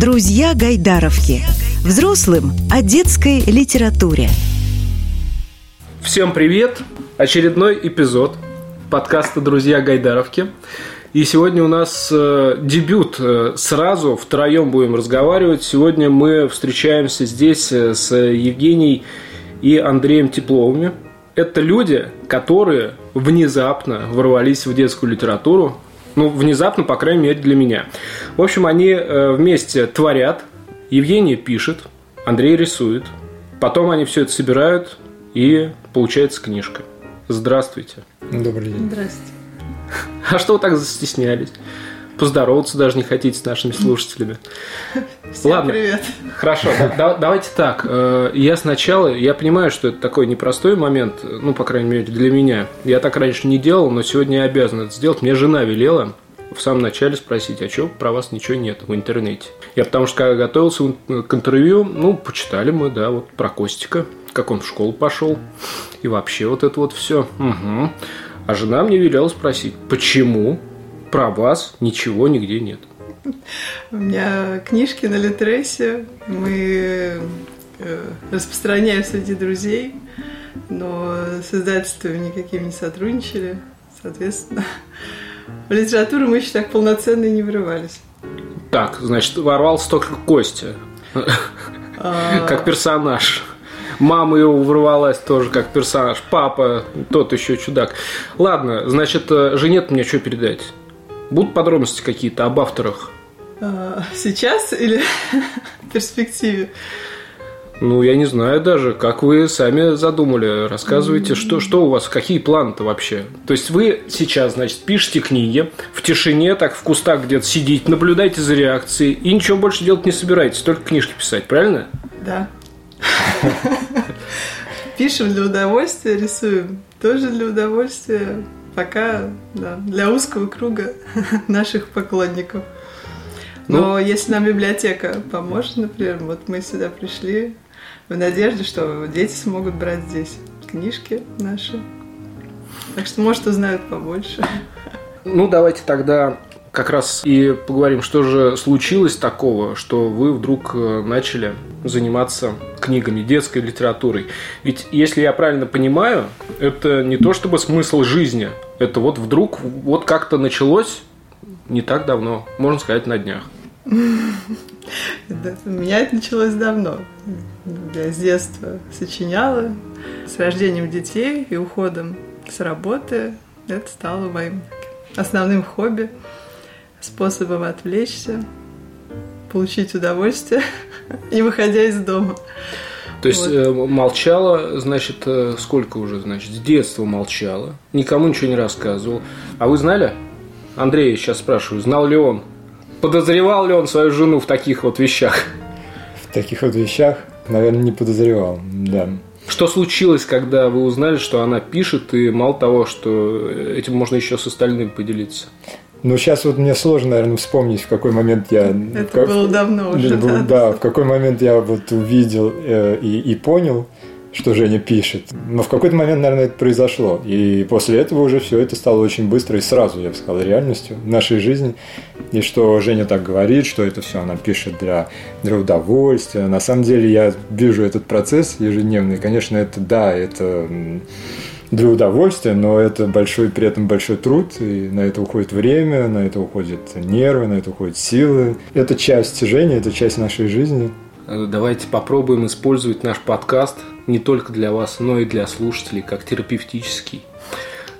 Друзья Гайдаровки. Взрослым о детской литературе. Всем привет! Очередной эпизод подкаста «Друзья Гайдаровки». И сегодня у нас э, дебют. Э, сразу втроем будем разговаривать. Сегодня мы встречаемся здесь э, с Евгенией и Андреем Тепловыми. Это люди, которые внезапно ворвались в детскую литературу. Ну, внезапно, по крайней мере, для меня. В общем, они вместе творят. Евгения пишет, Андрей рисует. Потом они все это собирают, и получается книжка. Здравствуйте. Добрый день. Здравствуйте. А что вы так застеснялись? Поздороваться даже не хотите с нашими слушателями. Всем Ладно. привет. Хорошо, да- давайте так. Э, Я сначала, я понимаю, что это такой непростой момент, ну, по крайней мере, для меня. Я так раньше не делал, но сегодня я обязан это сделать. Мне жена велела в самом начале спросить, а что про вас ничего нет в интернете. Я потому что, когда готовился к интервью, ну, почитали мы, да, вот про Костика, как он в школу пошел, и вообще вот это вот все. Угу. А жена мне велела спросить, почему про вас ничего нигде нет. У меня книжки на Литресе. Мы э, распространяем среди друзей, но с издательствами никаким не сотрудничали. Соответственно, в литературу мы еще так полноценно и не врывались. Так, значит, ворвался только Костя, А, как персонаж. Мама его ворвалась тоже как персонаж. Папа, тот еще чудак. Ладно, значит, э, жене мне что передать? Будут подробности какие-то об авторах? а, Сейчас или в перспективе? Ну, я не знаю даже, как вы сами задумали. Рассказывайте, что, что у вас, какие планы-то вообще? То есть вы сейчас, значит, пишете книги, в тишине, так в кустах где-то сидите, наблюдаете за реакцией и ничего больше делать не собираетесь, только книжки писать, правильно? Да. Пишем для удовольствия, рисуем тоже для удовольствия. Пока да, для узкого круга наших поклонников. Но если нам библиотека поможет, например, вот мы сюда пришли в надежде, что дети смогут брать здесь книжки наши. Так что, может, узнают побольше. Ну, давайте тогда как раз и поговорим, что же случилось такого, что вы вдруг э, начали заниматься книгами, детской литературой. Ведь, если я правильно понимаю, это не то чтобы смысл жизни, это вот вдруг вот как-то началось не так давно, можно сказать, на днях. У меня это началось давно. Я с детства сочиняла. С рождением детей и уходом с работы это стало моим основным хобби, способом отвлечься, получить удовольствие, не выходя из дома. То есть Вот. э, молчала, значит, э, сколько уже, значит, с детства молчала, никому ничего не рассказывал. А вы знали? Андрей, сейчас спрашиваю, знал ли он? Подозревал ли он свою жену в таких вот вещах? В таких вот вещах, наверное, не подозревал, да. Что случилось, когда вы узнали, что она пишет, и мало того, что этим можно еще с остальным поделиться? Ну, сейчас вот мне сложно, наверное, вспомнить, в какой момент я... Это как- было давно уже, да. Да, в какой момент я вот увидел э, и, и понял, что Женя пишет. Но в какой-то момент, наверное, это произошло. И после этого уже все это стало очень быстро и сразу, я бы сказал, реальностью нашей жизни. И что Женя так говорит, что это все она пишет для, для удовольствия. На самом деле я вижу этот процесс ежедневный. Конечно, это да, это для удовольствия, но это большой, при этом большой труд, и на это уходит время, на это уходят нервы, на это уходят силы. Это часть Жени, это часть нашей жизни. Э, Давайте попробуем использовать наш подкаст не только для вас, но и для слушателей, как терапевтический.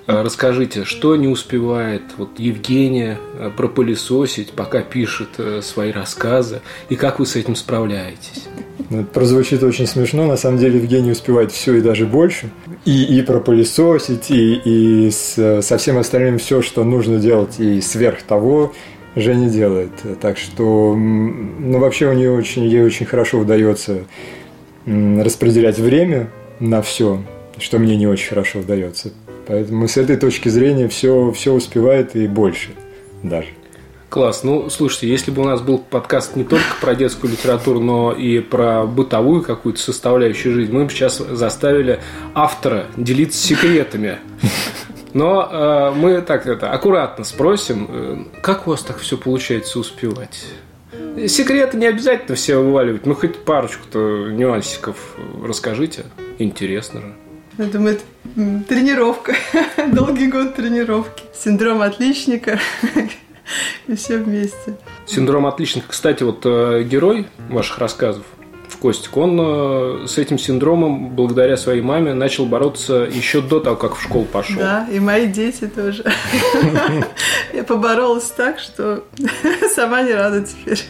Э, Расскажите, что не успевает вот Евгения э, пропылесосить, пока пишет э, свои рассказы, и как вы с этим справляетесь? Ну, Это прозвучит очень смешно, на самом деле Евгений успевает все и даже больше. И, и пропылесосить, и, и с- со всем остальным все, что нужно делать, и сверх того Женя делает. Так что, ну, вообще у нее очень, ей очень хорошо удается распределять время на все, что мне не очень хорошо удается. Поэтому с этой точки зрения все, все успевает и больше даже. Класс. Ну, слушайте, если бы у нас был подкаст не только про детскую литературу, но и про бытовую какую-то составляющую жизни, мы бы сейчас заставили автора делиться секретами. Но э, мы так это аккуратно спросим, э, как у вас так все получается успевать? Секреты не обязательно все вываливать, ну хоть парочку-то нюансиков расскажите. Интересно же. Я думаю, это тренировка, долгий год тренировки, синдром отличника и все вместе. Синдром отличника, кстати, вот э, герой ваших рассказов, Костик, он э, с этим синдромом, благодаря своей маме, начал бороться еще до того, как в школу пошел. Да, и мои дети тоже. Я поборолась так, что сама не рада теперь.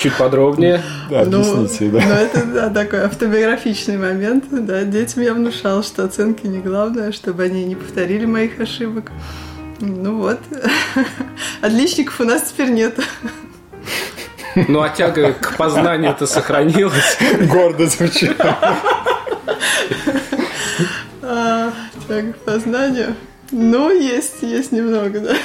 Чуть подробнее. Да, ну, объясните, да. Ну, это да, такой автобиографичный момент. Да, детям я внушала, что оценки не главное, чтобы они не повторили моих ошибок. Ну вот, отличников у нас теперь нет. Ну, а тяга к познанию-то сохранилась. Гордо звучит. А, тяга к познанию? Ну, есть, есть немного, да.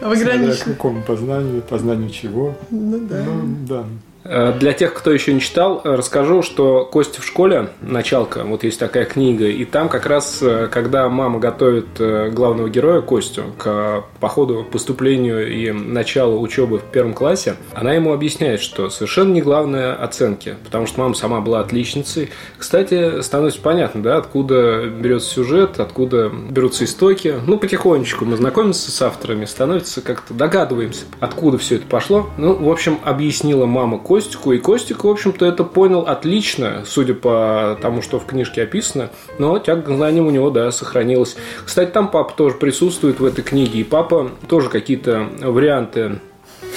В ограниченном. какому познанию, познанию чего? Ну, да. Ну, да. Э, для тех, кто еще не читал, э, расскажу, что Костя в школе, началка, вот есть такая книга, и там как раз, э, когда мама готовит главного героя Костю к походу, поступлению и началу учебы в первом классе, она ему объясняет, что совершенно не главное оценки, потому что мама сама была отличницей. Кстати, становится понятно, да, откуда берется сюжет, откуда берутся истоки. Ну, потихонечку мы знакомимся с авторами, становится как-то догадываемся, откуда все это пошло. Ну, в общем, объяснила мама Костику, и Костик, в общем-то, это понял отлично, судя по тому, что в книжке описано, но тяга к знаниям у него, да, сохранилась. Кстати, там папа тоже присутствует в этой книге, и папа тоже какие-то варианты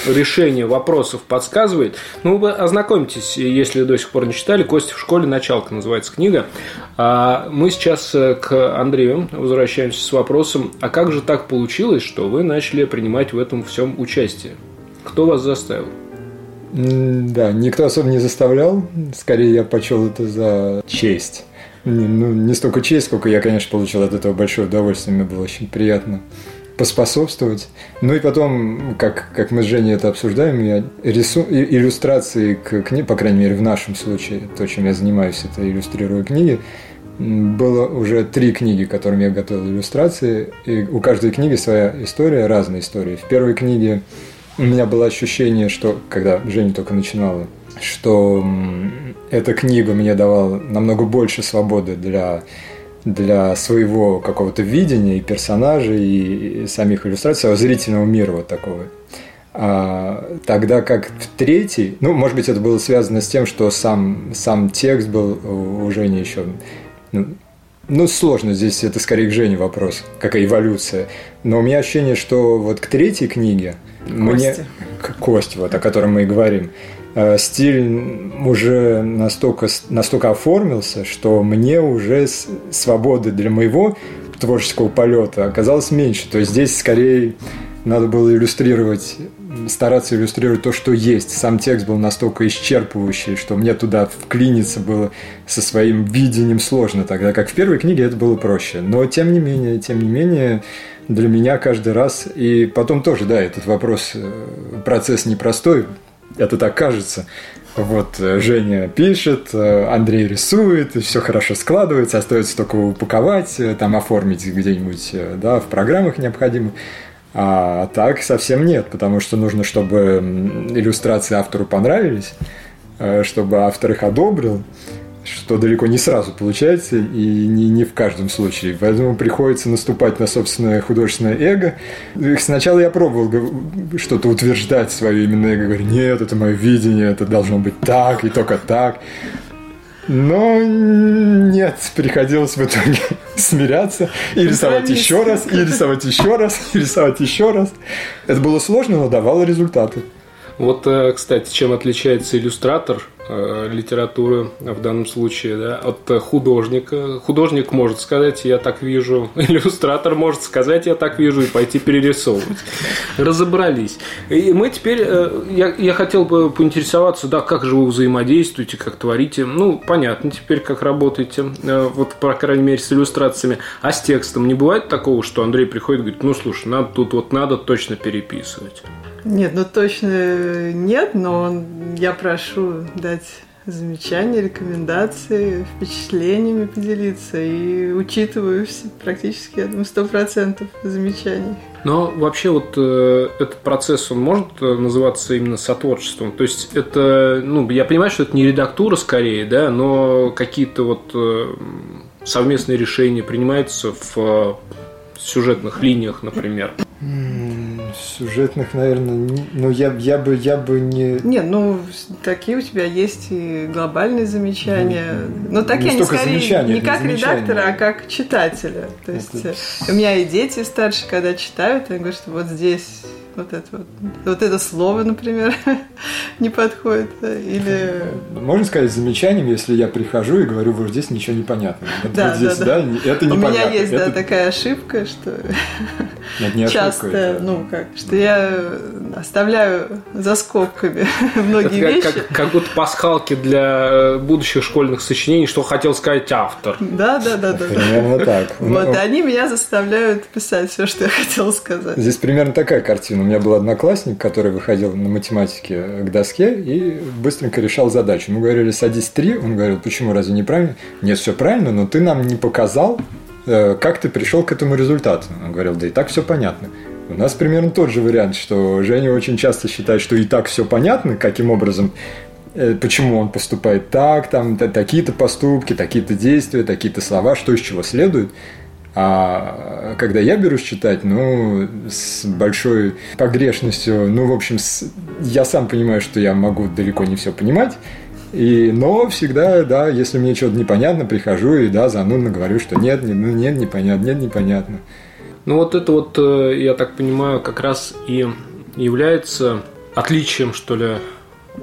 решения вопросов подсказывает. Ну, вы ознакомьтесь, если до сих пор не читали. Костя в школе, началка называется книга. А мы сейчас э, к Андрею возвращаемся с вопросом, а как же так получилось, что вы начали принимать в этом всем участие? Кто вас заставил? Да, никто особо не заставлял. Скорее, я почел это за честь. Не, ну, не столько честь, сколько я, конечно, получил от этого большое удовольствие. Мне было очень приятно поспособствовать. Ну и потом, как, как мы с Женей это обсуждаем, я рису... иллюстрации к книге, по крайней мере, в нашем случае, то, чем я занимаюсь, это иллюстрирую книги, было уже три книги, которым я готовил иллюстрации, и у каждой книги своя история, разная история. В первой книге у меня было ощущение, что когда Женя только начинала, что эта книга мне давала намного больше свободы для для своего какого-то видения и персонажей, и самих иллюстраций, а зрительного мира вот такого. А, тогда как в третий, ну, может быть, это было связано с тем, что сам, сам текст был у Жени еще ну, ну, сложно здесь, это скорее к Жене вопрос, какая эволюция. Но у меня ощущение, что вот к третьей книге – мне кость, вот, о котором мы и говорим. Э, стиль уже настолько, настолько оформился, что мне уже свободы для моего творческого полета оказалось меньше. То есть здесь скорее надо было иллюстрировать, стараться иллюстрировать то, что есть. Сам текст был настолько исчерпывающий, что мне туда вклиниться было со своим видением сложно, тогда как в первой книге это было проще. Но тем не менее, тем не менее, для меня каждый раз. И потом тоже, да, этот вопрос, э, процесс непростой, это так кажется. Вот э, Женя пишет, э, Андрей рисует, и все хорошо складывается, остается только упаковать, там оформить где-нибудь, да, в программах необходимых. А так совсем нет, потому что нужно, чтобы иллюстрации автору понравились, чтобы автор их одобрил, что далеко не сразу получается и не, не в каждом случае. Поэтому приходится наступать на собственное художественное эго. Сначала я пробовал что-то утверждать свое именно эго, говорю, нет, это мое видение, это должно быть так и только так. Но нет, приходилось в итоге смиряться и рисовать еще раз, и рисовать еще раз, и рисовать еще раз. Это было сложно, но давало результаты. Вот, э, кстати, чем отличается иллюстратор литературы в данном случае, да, от художника. Художник может сказать, я так вижу, иллюстратор может сказать, я так вижу, и пойти перерисовывать. Разобрались. И мы теперь, э, я, я хотел бы поинтересоваться, да, как же вы взаимодействуете, как творите. Ну, понятно теперь, как работаете, э, вот, по крайней мере, с иллюстрациями. А с текстом не бывает такого, что Андрей приходит и говорит, ну, слушай, надо тут вот надо точно переписывать. Нет, ну точно нет, но я прошу дать замечания, рекомендации, впечатлениями поделиться. И учитываю все, практически, я думаю, сто процентов замечаний. Но вообще вот э, этот процесс, он может э, называться именно сотворчеством? То есть это, ну, я понимаю, что это не редактура скорее, да, но какие-то вот э, совместные решения принимаются в э, сюжетных линиях, например сюжетных, наверное, ну я, я бы я бы не. Не, ну такие у тебя есть и глобальные замечания. Ну, ну такие они скорее не как редактора, а как читателя. То есть это... у меня и дети старшие, когда читают, они говорят, что вот здесь вот это вот, вот это слово, например, не подходит. Или... Можно сказать замечанием, если я прихожу и говорю, вот здесь ничего не понятно. Вот, да, вот здесь, да, да. да, это непонятно. У меня есть, это... да, такая ошибка, что это не часто, это... ну как, что я оставляю за скобками многие это вещи. Как, как будто пасхалки для э, будущих школьных сочинений, что хотел сказать автор. Да, да, да, да. Примерно так. Вот, и они меня заставляют писать все, что я хотела сказать. Здесь примерно такая картина у меня был одноклассник, который выходил на математике к доске и быстренько решал задачу. Мы говорили, садись три. Он говорил, почему, разве неправильно? Нет, все правильно, но ты нам не показал, э, как ты пришел к этому результату. Он говорил, да и так все понятно. У нас примерно тот же вариант, что Женя очень часто считает, что и так все понятно, каким образом э, почему он поступает так, там такие-то поступки, такие-то действия, такие-то слова, что из чего следует. А когда я берусь читать, ну, с большой погрешностью, ну, в общем, с... я сам понимаю, что я могу далеко не все понимать, и, но всегда, да, если мне что-то непонятно, прихожу и, да, занудно говорю, что нет, нет, ну, нет, непонятно, нет, непонятно. Ну, вот это вот, э, я так понимаю, как раз и является отличием, что ли,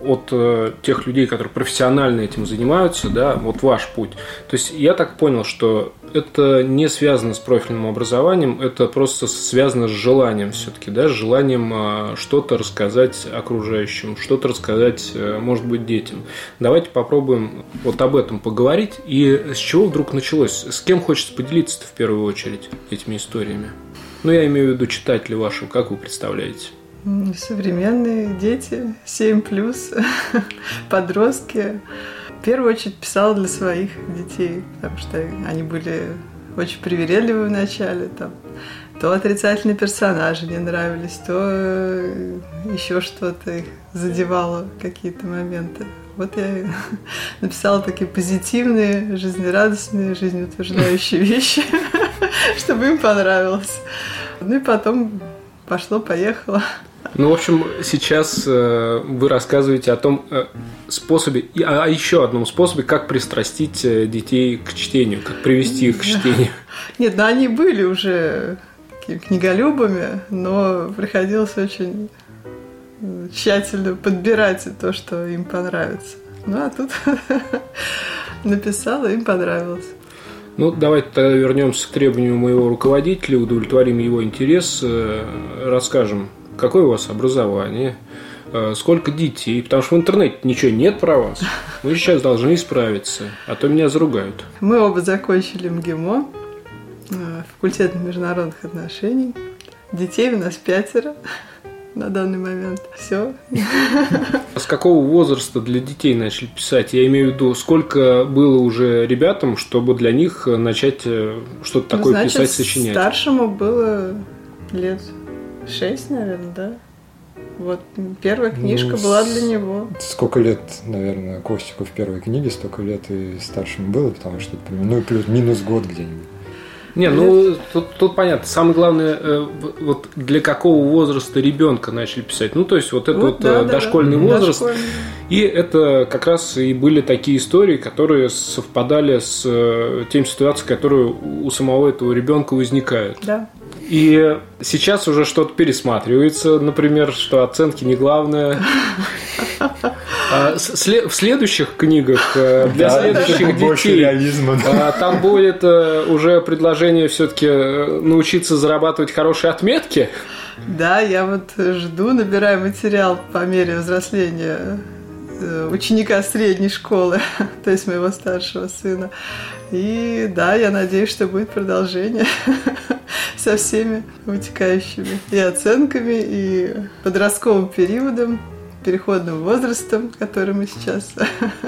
от э, тех людей, которые профессионально этим занимаются, да, вот ваш путь. То есть я так понял, что это не связано с профильным образованием, это просто связано с желанием все-таки, да, с желанием э, что-то рассказать окружающим, что-то рассказать, э, может быть, детям. Давайте попробуем вот об этом поговорить. И с чего вдруг началось? С кем хочется поделиться в первую очередь этими историями? Ну, я имею в виду читателей вашего, как вы представляете? Современные дети, 7 плюс, подростки. В первую очередь писала для своих детей, потому что они были очень привередливы в начале. Там, то отрицательные персонажи не нравились, то э, еще что-то их задевало, какие-то моменты. Вот я написала такие позитивные, жизнерадостные, жизнеутверждающие вещи, чтобы им понравилось. Ну и потом пошло-поехало. Ну, в общем, сейчас э, вы рассказываете о том э, способе, а, еще одном способе, как пристрастить э, детей к чтению, как привести их к чтению. Нет, ну они были уже книголюбами, но приходилось очень тщательно подбирать то, что им понравится. Ну, а тут написала, им понравилось. Ну, давайте тогда вернемся к требованию моего руководителя, удовлетворим его интерес, расскажем какое у вас образование, э, сколько детей, потому что в интернете ничего нет про вас. Вы сейчас должны исправиться, а то меня заругают. Мы оба закончили МГИМО, э, факультет международных отношений. Детей у нас пятеро на данный момент. Все. А с какого возраста для детей начали писать? Я имею в виду, сколько было уже ребятам, чтобы для них начать э, что-то ну, такое значит, писать, сочинять? Старшему было лет Шесть, наверное, да? Вот первая книжка ну, была для него. Сколько лет, наверное, Костику в первой книге, столько лет и старшему было, потому что, ну, плюс минус год где-нибудь. Не, ну тут, тут понятно. Самое главное, э, вот для какого возраста ребенка начали писать. Ну, то есть, вот это вот, вот да, дошкольный да, возраст. Дошкольный. И это как раз и были такие истории, которые совпадали с э, тем ситуацией, которые у самого этого ребенка возникают. Да. И сейчас уже что-то пересматривается, например, что оценки не главное. А, в следующих книгах э, для следующих детей а, там будет э, уже предложение все-таки э, научиться зарабатывать хорошие отметки. Да, я вот жду, набираю материал по мере взросления ученика средней школы, то есть моего старшего сына. И да, я надеюсь, что будет продолжение со всеми вытекающими и оценками, и подростковым периодом. переходным возрастом, который мы сейчас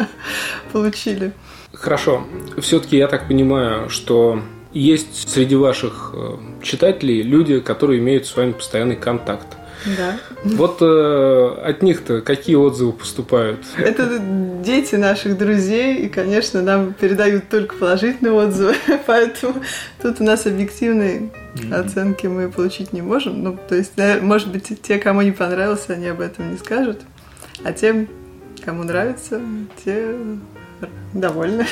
получили. Хорошо. Все-таки я так понимаю, что есть среди ваших э, читателей люди, которые имеют с вами постоянный контакт. Да. Вот э, от них-то какие отзывы поступают? Это дети наших друзей, и, конечно, нам передают только положительные отзывы, поэтому тут у нас объективной оценки мы получить не можем. Ну, то есть, может быть, те, кому не понравилось, они об этом не скажут, а тем, кому нравится, те довольны.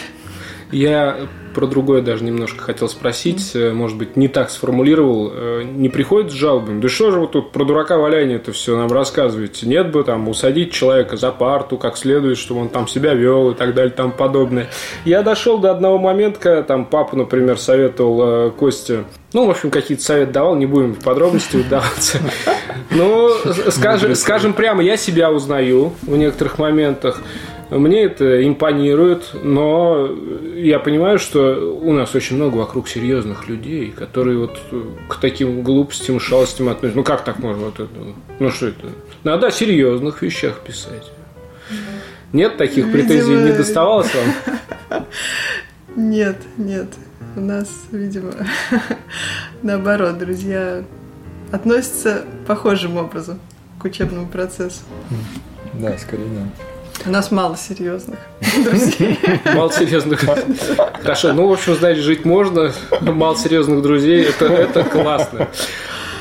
Я про другое даже немножко хотел спросить, mm. может быть, не так сформулировал. Э, не приходит с жалобами? Да что же вы тут про дурака валяния это все нам рассказываете? Нет бы там усадить человека за парту как следует, чтобы он там себя вел и так далее, там подобное. Я дошел до одного момента, когда там папа, например, советовал э, Косте ну, в общем, какие-то советы давал, не будем в подробности вдаваться. Но, скажем, скажем прямо, я себя узнаю в некоторых моментах. Мне это импонирует, но я понимаю, что у нас очень много вокруг серьезных людей, которые вот к таким глупостям, шалостям относятся. Ну как так можно? Вот это? Ну что это? Надо о серьезных вещах писать. Нет таких Видимо... претензий, не доставалось вам? Нет, нет. У нас, видимо, наоборот, друзья относятся похожим образом к учебному процессу. Да, скорее да. У нас мало серьезных друзей. Мало серьезных. Хорошо, ну, в общем, значит, жить можно. Мало серьезных друзей, это, это классно.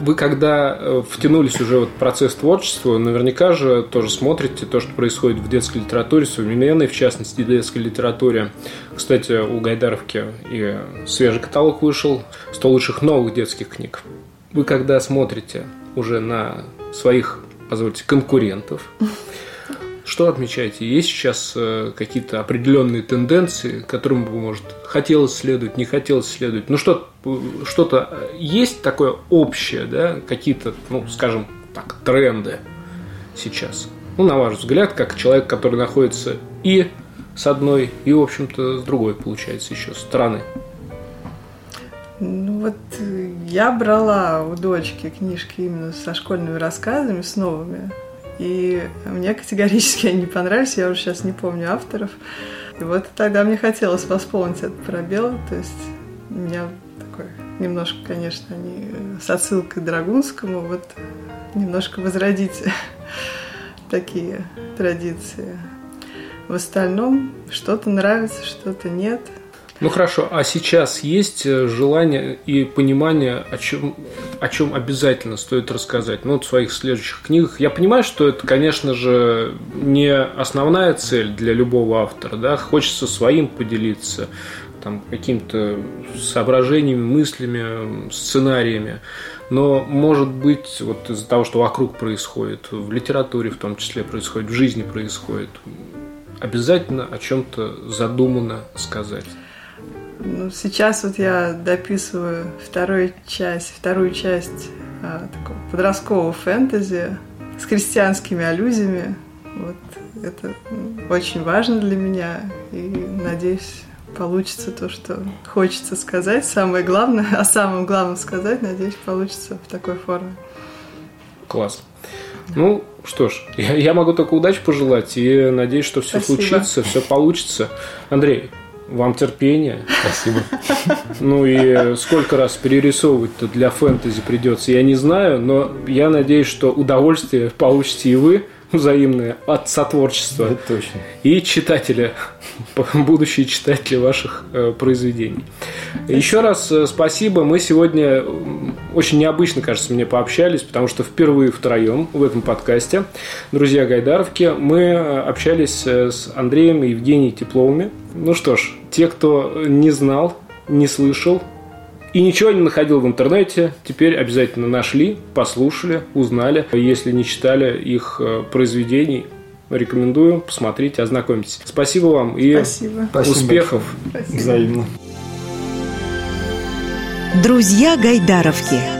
Вы когда э, втянулись уже в процесс творчества, наверняка же тоже смотрите то, что происходит в детской литературе, современной, в частности, детской литературе. Кстати, у Гайдаровки и свежий каталог вышел, 100 лучших новых детских книг. Вы когда смотрите уже на своих, позвольте, конкурентов, что отмечаете? Есть сейчас э, какие-то определенные тенденции, которым бы, может, хотелось следовать, не хотелось следовать? Ну, что, что-то есть такое общее, да, какие-то, ну, скажем так, тренды сейчас? Ну, на ваш взгляд, как человек, который находится и с одной, и, в общем-то, с другой, получается, еще стороны. Ну вот э, я брала у дочки книжки именно со школьными рассказами, с новыми. И мне категорически они не понравились, я уже сейчас не помню авторов. И вот тогда мне хотелось восполнить этот пробел, то есть у меня такой немножко, конечно, они с отсылкой к Драгунскому, вот немножко возродить такие традиции. В остальном что-то нравится, что-то нет – ну хорошо, а сейчас есть э, желание и понимание, о чем, о чем обязательно стоит рассказать? Ну, вот в своих следующих книгах. Я понимаю, что это, конечно же, не основная цель для любого автора, да, хочется своим поделиться, там, какими-то соображениями, мыслями, сценариями. Но, может быть, вот из-за того, что вокруг происходит, в литературе в том числе происходит, в жизни происходит, обязательно о чем-то задумано сказать. Ну, сейчас вот я дописываю вторую часть, вторую часть а, такого подросткового фэнтези с крестьянскими аллюзиями. Вот это очень важно для меня, и надеюсь, получится то, что хочется сказать. Самое главное, о самом главном сказать, надеюсь, получится в такой форме. Класс. Ну, что ж, я, я могу только удачи пожелать и надеюсь, что все Спасибо. случится, все получится. Андрей, вам терпения. Спасибо. Ну и сколько раз перерисовывать-то для фэнтези придется, я не знаю, но я надеюсь, что удовольствие получите и вы взаимное от сотворчества. Это точно. И читатели, будущие читатели ваших э, произведений. Еще раз э, спасибо. Мы сегодня очень необычно, кажется, мне пообщались, потому что впервые втроем в этом подкасте «Друзья Гайдаровки» мы э, общались э, с Андреем и Евгением Тепловыми. Ну что ж, те, кто не знал, не слышал, и ничего не находил в интернете, теперь обязательно нашли, послушали, узнали. Если не читали их э, произведений, рекомендую, посмотрите, ознакомьтесь. Спасибо вам и Спасибо. успехов. Спасибо. Взаимно. Друзья Гайдаровки.